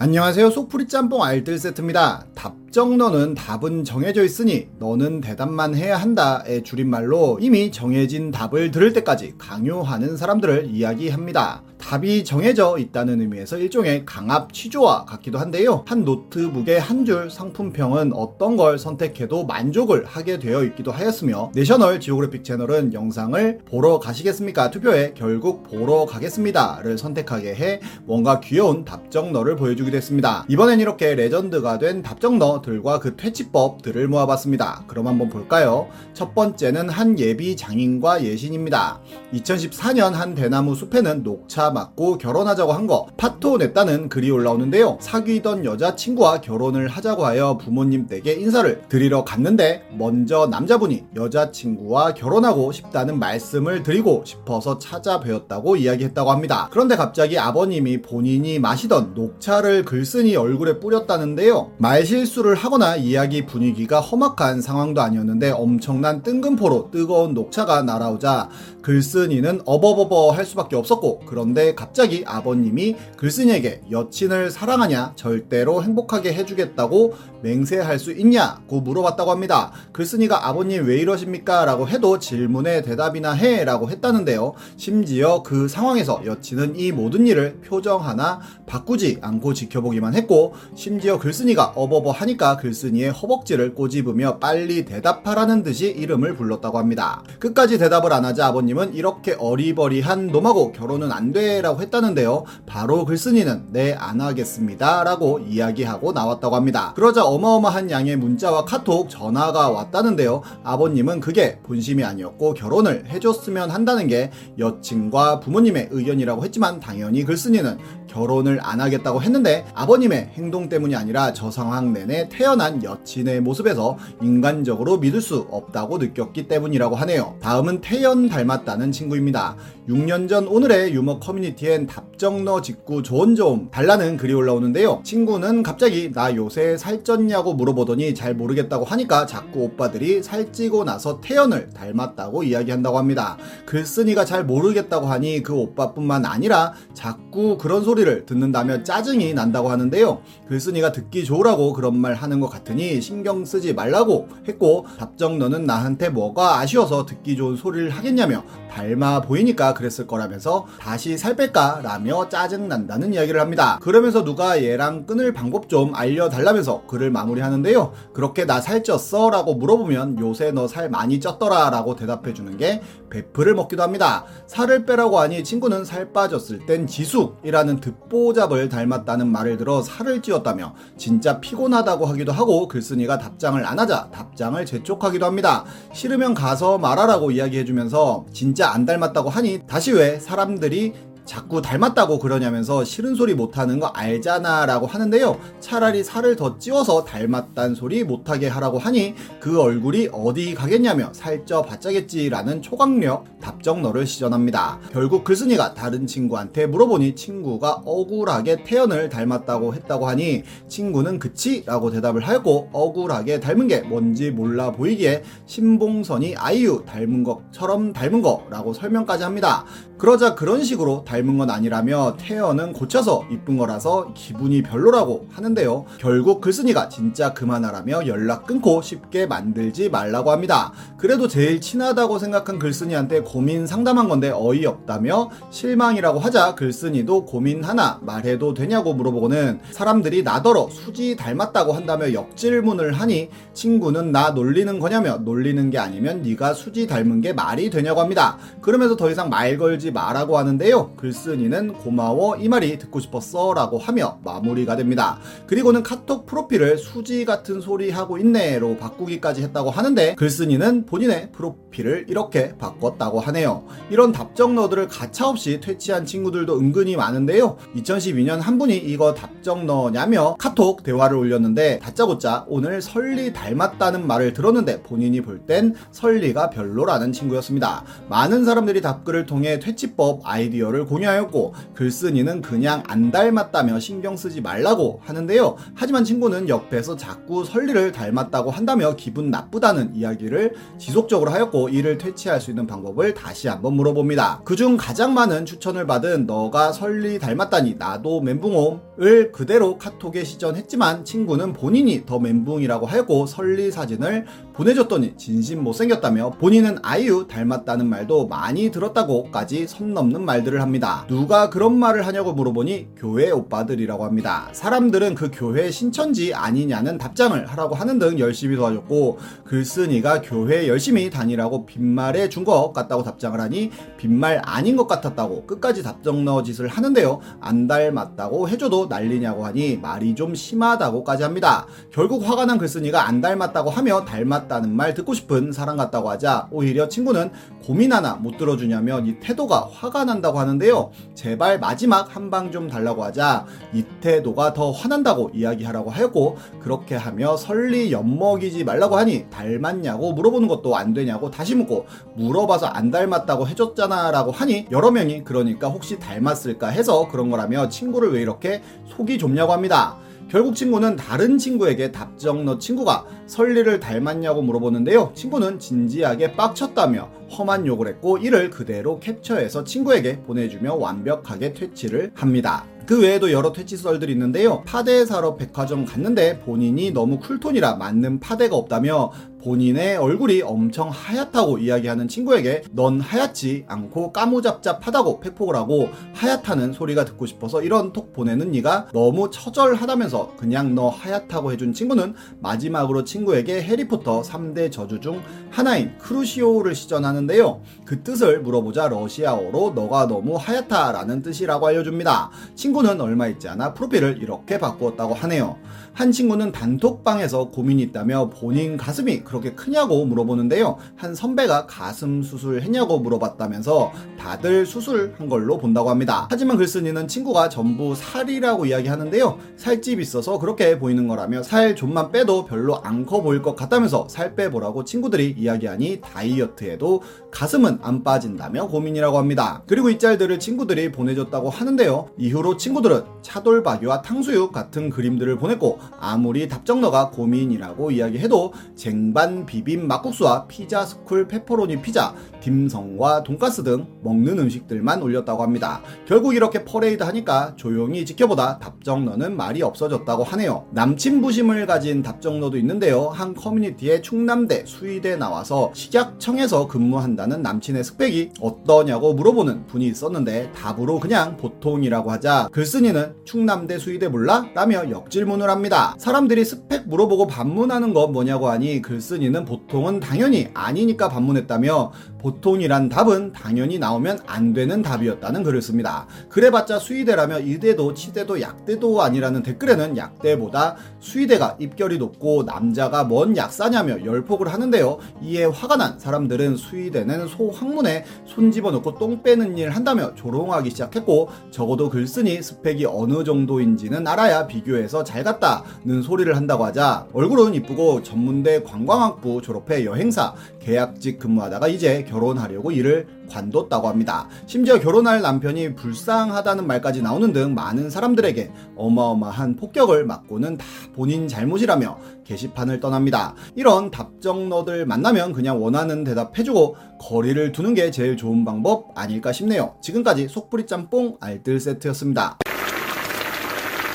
안녕하세요. 속풀이 짬뽕 알뜰 세트입니다. 답정너는 답은 정해져 있으니 너는 대답만 해야 한다의 줄임말로 이미 정해진 답을 들을 때까지 강요하는 사람들을 이야기합니다. 답이 정해져 있다는 의미에서 일종의 강압 취조와 같기도 한데요. 한 노트북의 한 줄 상품평은 어떤 걸 선택해도 만족을 하게 되어 있기도 하였으며 내셔널 지오그래픽 채널은 영상을 보러 가시겠습니까? 투표에 결국 보러 가겠습니다를 선택하게 해 뭔가 귀여운 답정너를 보여주기도 했습니다. 이번엔 이렇게 레전드가 된 답정너들과 그 퇴치법들을 모아봤습니다. 그럼 한번 볼까요? 첫 번째는 한 예비 장인과 예신입니다. 2014년 한 대나무 숲에는 녹차 맞고 결혼하자고 한 거 파토 냈다는 글이 올라오는데요. 사귀던 여자친구와 결혼을 하자고 하여 부모님 댁에 인사를 드리러 갔는데 먼저 남자분이 여자친구와 결혼하고 싶다는 말씀을 드리고 싶어서 찾아뵈었다고 이야기했다고 합니다. 그런데 갑자기 아버님이 본인이 마시던 녹차를 글쓴이 얼굴에 뿌렸다는데요. 말실수를 하거나 이야기 분위기가 험악한 상황도 아니었는데 엄청난 뜬금포로 뜨거운 녹차가 날아오자 글쓴이는 어버버버 할 수밖에 없었고 그런데 갑자기 아버님이 글쓴이에게 여친을 사랑하냐 절대로 행복하게 해주겠다고 맹세할 수 있냐고 물어봤다고 합니다. 글쓴이가 아버님 왜 이러십니까? 라고 해도 질문에 대답이나 해 라고 했다는데요. 심지어 그 상황에서 여친은 이 모든 일을 표정 하나 바꾸지 않고 지켜보기만 했고 심지어 글쓴이가 어버버 하니까 글쓴이의 허벅지를 꼬집으며 빨리 대답하라는 듯이 이름을 불렀다고 합니다. 끝까지 대답을 안 하자 아버님은 이렇게 어리버리한 놈하고 결혼은 안 돼 라고 했다는데요. 바로 글쓴이는 네, 안 하겠습니다. 라고 이야기하고 나왔다고 합니다. 그러자 어마어마한 양의 문자와 카톡, 전화가 왔다는데요. 아버님은 그게 본심이 아니었고 결혼을 해줬으면 한다는 게 여친과 부모님의 의견이라고 했지만 당연히 글쓴이는 결혼을 안 하겠다고 했는데 아버님의 행동 때문이 아니라 저 상황 내내 태어난 여친의 모습에서 인간적으로 믿을 수 없다고 느꼈기 때문이라고 하네요. 다음은 태연 닮았다 있다는 친구입니다. 6년 전 오늘의 유머 커뮤니티엔 답정너 직구 좋은 좀 달라는 글이 올라오는데요. 친구는 갑자기 나 요새 살쪘냐고 물어보더니 잘 모르겠다고 하니까 자꾸 오빠들이 살찌고 나서 태연을 닮았다고 이야기한다고 합니다. 글쓴이가 잘 모르겠다고 하니 그 오빠뿐만 아니라 자꾸 그런 소리를 듣는다며 짜증이 난다고 하는데요. 글쓴이가 듣기 좋으라고 그런 말 하는 것 같으니 신경 쓰지 말라고 했고 답정너는 나한테 뭐가 아쉬워서 듣기 좋은 소리를 하겠냐며 닮아 보이니까 그랬을 거라면서 다시 살 뺄까? 라며 짜증난다는 이야기를 합니다. 그러면서 누가 얘랑 끊을 방법 좀 알려달라면서 글을 마무리하는데요. 그렇게 나 살쪘어? 라고 물어보면 요새 너 살 많이 쪘더라 라고 대답해주는 게 베프를 먹기도 합니다. 살을 빼라고 하니 친구는 살 빠졌을 땐 지숙이라는 듣보잡을 닮았다는 말을 들어 살을 찌웠다며 진짜 피곤하다고 하기도 하고 글쓴이가 답장을 안 하자 답장을 재촉하기도 합니다. 싫으면 가서 말하라고 이야기해주면서 진짜 안 닮았다고 하니 다시 왜 사람들이 자꾸 닮았다고 그러냐면서 싫은 소리 못하는 거 알잖아 라고 하는데요. 차라리 살을 더 찌워서 닮았단 소리 못하게 하라고 하니 그 얼굴이 어디 가겠냐며 살쪄 봤자겠지 라는 초강력 답정너를 시전합니다. 결국 글쓴이가 다른 친구한테 물어보니 친구가 억울하게 태연을 닮았다고 했다고 하니 친구는 그치? 라고 대답을 하고 억울하게 닮은 게 뭔지 몰라 보이기에 신봉선이 아이유 닮은 것처럼 닮은 거라고 설명까지 합니다. 그러자 그런 식으로 닮은 건 아니라며 태연은 고쳐서 이쁜 거라서 기분이 별로라고 하는데요. 결국 글쓴이가 진짜 그만하라며 연락 끊고 쉽게 만들지 말라고 합니다. 그래도 제일 친하다고 생각한 글쓴이한테 고민 상담한 건데 어이없다며 실망이라고 하자 글쓴이도 고민 하나 말해도 되냐고 물어보고는 사람들이 나더러 수지 닮았다고 한다며 역질문을 하니 친구는 나 놀리는 거냐며 놀리는 게 아니면 네가 수지 닮은 게 말이 되냐고 합니다. 그러면서 더 이상 말 걸지 마라고 하는데요. 글쓴이는 고마워 이 말이 듣고 싶었어 라고 하며 마무리가 됩니다. 그리고는 카톡 프로필을 수지 같은 소리 하고 있네로 바꾸기까지 했다고 하는데 글쓴이는 본인의 프로필을 이렇게 바꿨다고 하네요. 이런 답정 너들을 가차없이 퇴치한 친구들도 은근히 많은데요. 2012년 한 분이 이거 답정 너냐며 카톡 대화를 올렸는데 다짜고짜 오늘 설리 닮았다는 말을 들었는데 본인이 볼 땐 설리가 별로라는 친구였습니다. 많은 사람들이 답글을 통해 퇴치 퇴치법 아이디어를 공유하였고 글쓴이는 그냥 안 닮았다며 신경 쓰지 말라고 하는데요. 하지만 친구는 옆에서 자꾸 설리를 닮았다고 한다며 기분 나쁘다는 이야기를 지속적으로 하였고 이를 퇴치할 수 있는 방법을 다시 한번 물어봅니다. 그중 가장 많은 추천을 받은 너가 설리 닮았다니 나도 멘붕옴을 그대로 카톡에 시전했지만 친구는 본인이 더 멘붕이라고 하였고 설리 사진을 보내줬더니 진심 못생겼다며 본인은 아이유 닮았다는 말도 많이 들었다고까지 선 넘는 말들을 합니다. 누가 그런 말을 하냐고 물어보니 교회 오빠들이라고 합니다. 사람들은 그 교회 신천지 아니냐는 답장을 하라고 하는 등 열심히 도와줬고 글쓴이가 교회 열심히 다니라고 빈말해 준 것 같다고 답장을 하니 빈말 아닌 것 같았다고 끝까지 답정 넣어 짓을 하는데요. 안 닮았다고 해줘도 난리냐고 하니 말이 좀 심하다고까지 합니다. 결국 화가 난 글쓴이가 안 닮았다고 하며 닮았 다는 말 듣고 싶은 사람 같다고 하자 오히려 친구는 고민 하나 못 들어주냐며 이 태도가 화가 난다고 하는데요. 제발 마지막 한 방 좀 달라고 하자 이 태도가 더 화난다고 이야기하라고 하였고 그렇게 하며 설리 엿먹이지 말라고 하니 닮았냐고 물어보는 것도 안 되냐고 다시 묻고 물어봐서 안 닮았다고 해줬잖아 라고 하니 여러 명이 그러니까 혹시 닮았을까 해서 그런 거라며 친구를 왜 이렇게 속이 좁냐고 합니다. 결국 친구는 다른 친구에게 답정 너 친구가 설리를 닮았냐고 물어보는데요. 친구는 진지하게 빡쳤다며 험한 욕을 했고 이를 그대로 캡처해서 친구에게 보내주며 완벽하게 퇴치를 합니다. 그 외에도 여러 퇴치썰들이 있는데요. 파데 사러 백화점 갔는데 본인이 너무 쿨톤이라 맞는 파데가 없다며 본인의 얼굴이 엄청 하얗다고 이야기하는 친구에게 넌 하얗지 않고 까무잡잡하다고 팩폭을 하고 하얗다는 소리가 듣고 싶어서 이런 톡 보내는 네가 너무 처절하다면서 그냥 너 하얗다고 해준 친구는 마지막으로 친구에게 해리포터 3대 저주 중 하나인 크루시오를 시전하는데요. 그 뜻을 물어보자 러시아어로 너가 너무 하얗다라는 뜻이라고 알려줍니다. 친구는 얼마 있지 않아 프로필을 이렇게 바꾸었다고 하네요. 한 친구는 단톡방에서 고민이 있다며 본인 가슴이 그렇게 크냐고 물어보는데요. 한 선배가 가슴 수술했냐고 물어봤다면서 다들 수술한 걸로 본다고 합니다. 하지만 글쓴이는 친구가 전부 살이라고 이야기하는데요. 살집 있어서 그렇게 보이는 거라며 살 좀만 빼도 별로 안 커 보일 것 같다면서 살 빼보라고 친구들이 이야기하니 다이어트에도 가슴은 안 빠진다며 고민이라고 합니다. 그리고 이 짤들을 친구들이 보내줬다고 하는데요. 이후로 친구들은 차돌박이와 탕수육 같은 그림들을 보냈고 아무리 답정너가 고민이라고 이야기해도 쟁반 비빔 막국수와 피자 스쿨 페퍼로니 피자, 딤섬과 돈가스 등 먹는 음식들만 올렸다고 합니다. 결국 이렇게 퍼레이드 하니까 조용히 지켜보다 답정너는 말이 없어졌다고 하네요. 남친 부심을 가진 답정너도 있는데요. 한 커뮤니티에 충남대, 수의대 나와서 식약청에서 근무한다는 남친의 스펙이 어떠냐고 물어보는 분이 있었는데 답으로 그냥 보통이라고 하자 글쓴이는 충남대, 수의대 몰라? 라며 역질문을 합니다. 사람들이 스펙 물어보고 반문하는 건 뭐냐고 하니 글쓴 이는 보통은 당연히 아니니까 반문했다며 보통이란 답은 당연히 나오면 안 되는 답이었다는 글을 씁니다. 그래봤자 수의대라며 의대도 치대도 약대도 아니라는 댓글에는 약대보다 수의대가 입결이 높고 남자가 뭔 약사냐며 열폭을 하는데요. 이에 화가 난 사람들은 수의대는 소학문에 손 집어넣고 똥 빼는 일 한다며 조롱하기 시작했고 적어도 글쓴이 스펙이 어느 정도인지는 알아야 비교해서 잘 갔다는 소리를 한다고 하자 얼굴은 이쁘고 전문대 관광 학부 졸업해 여행사 계약직 근무하다가 이제 결혼하려고 일을 관뒀다고 합니다. 심지어 결혼할 남편이 불쌍하다는 말까지 나오는 등 많은 사람들에게 어마어마한 폭격을 맞고는 다 본인 잘못이라며 게시판을 떠납니다. 이런 답정너들 만나면 그냥 원하는 대답 해주고 거리를 두는 게 제일 좋은 방법 아닐까 싶네요. 지금까지 속풀이 짬뽕 알뜰 세트였습니다.